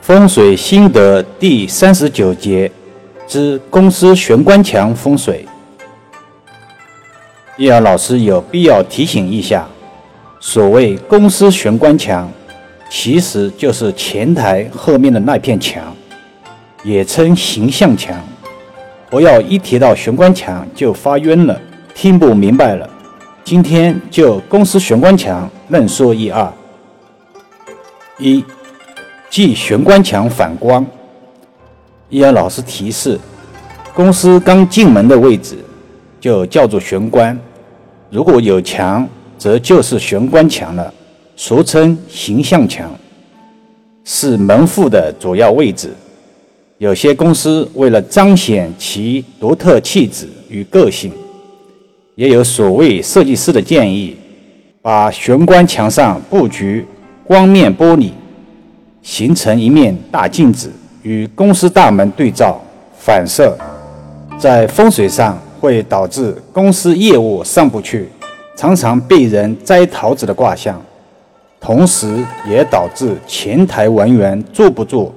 风水心得第三十九节之公司玄关墙风水。叶儿老师有必要提醒一下，所谓公司玄关墙，其实就是前台后面的那片墙，也称形象墙。不要一提到玄关墙就发晕了，听不明白了。今天就公司玄关墙论说一二。一，即玄关墙反光。叶儿老师提示，公司刚进门的位置。就叫做玄关，如果有墙，则就是玄关墙了，俗称形象墙，是门户的主要位置。有些公司为了彰显其独特气质与个性，也有所谓设计师的建议，把玄关墙上布局光面玻璃，形成一面大镜子，与公司大门对照反射，在风水上。会导致公司业务上不去，常常被人摘桃子的卦象，同时也导致前台文员坐不住，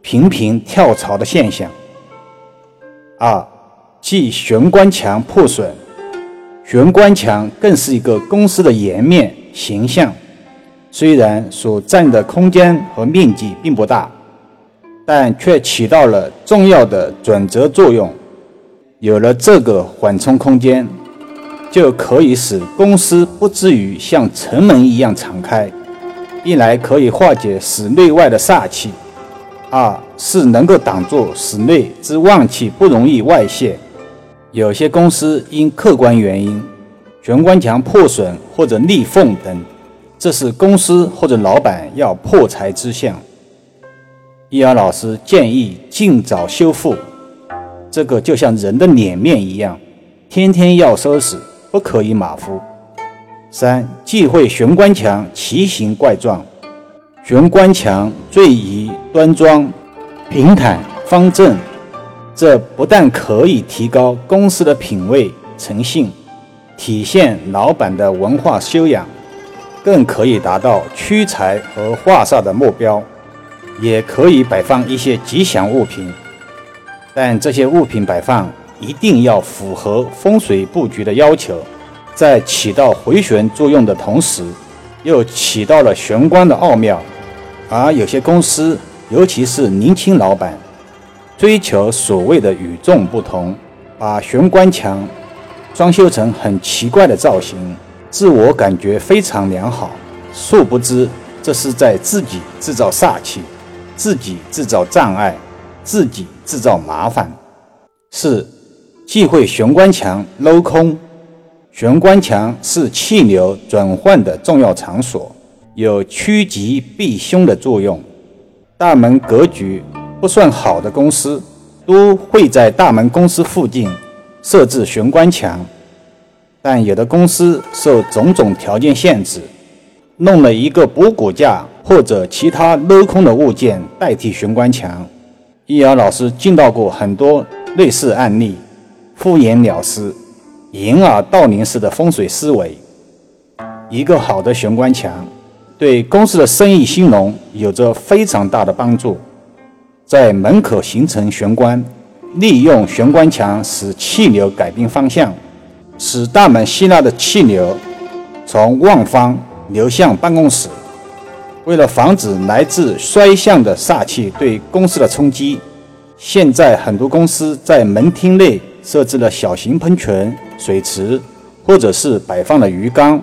频频跳槽的现象。二，即玄关墙破损，玄关墙更是一个公司的颜面形象，虽然所占的空间和面积并不大，但却起到了重要的转折作用。有了这个缓冲空间，就可以使公司不至于像城门一样敞开。一来可以化解室内外的煞气，二是能够挡住室内之旺气不容易外泄。有些公司因客观原因，玄关墙破损或者裂缝等，这是公司或者老板要破财之象。易儿老师建议尽早修复。这个就像人的脸面一样，天天要收拾，不可以马虎。三忌讳玄关墙奇形怪状，玄关墙最宜端庄、平坦、方正。这不但可以提高公司的品位诚信，体现老板的文化修养，更可以达到驱财和化煞的目标，也可以摆放一些吉祥物品。但这些物品摆放一定要符合风水布局的要求，在起到回旋作用的同时，又起到了玄关的奥妙。而有些公司，尤其是年轻老板，追求所谓的与众不同，把玄关墙装修成很奇怪的造型，自我感觉非常良好。殊不知，这是在自己制造煞气，自己制造障碍。自己制造麻烦。四，忌讳玄关墙镂空。玄关墙是气流转换的重要场所，有趋吉避凶的作用。大门格局不算好的公司，都会在大门公司附近设置玄关墙。但有的公司受种种条件限制，弄了一个补骨架或者其他镂空的物件代替玄关墙。易遥老师见到过很多类似案例，敷衍了事，掩耳盗铃式的风水思维。一个好的玄关墙，对公司的生意兴隆有着非常大的帮助。在门口形成玄关，利用玄关墙使气流改变方向，使大门吸纳的气流从旺方流向办公室。为了防止来自衰向的煞气对公司的冲击，现在很多公司在门厅内设置了小型喷泉、水池，或者是摆放了鱼缸，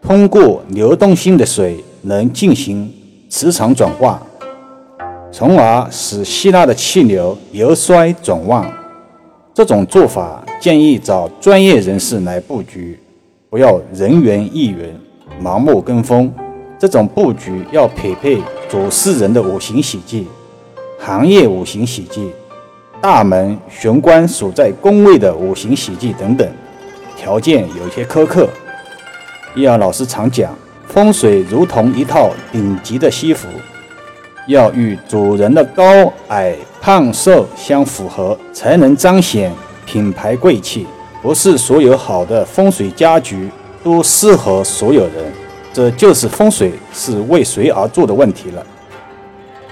通过流动性的水能进行磁场转化，从而使吸纳的气流由衰转旺。这种做法建议找专业人士来布局，不要人云亦云、盲目跟风。这种布局要匹配主事人的五行喜忌、行业五行喜忌、大门玄关所在宫位的五行喜忌等等，条件有些苛刻。易阳老师常讲，风水如同一套顶级的西服，要与主人的高矮胖瘦相符合，才能彰显品牌贵气。不是所有好的风水家具都适合所有人。这就是风水是为谁而做的问题了。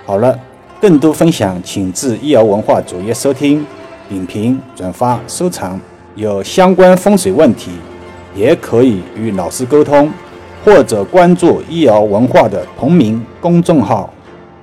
好了，更多分享请至易瑶文化主页收听、点评、转发、收藏。有相关风水问题，也可以与老师沟通，或者关注易瑶文化的同名公众号。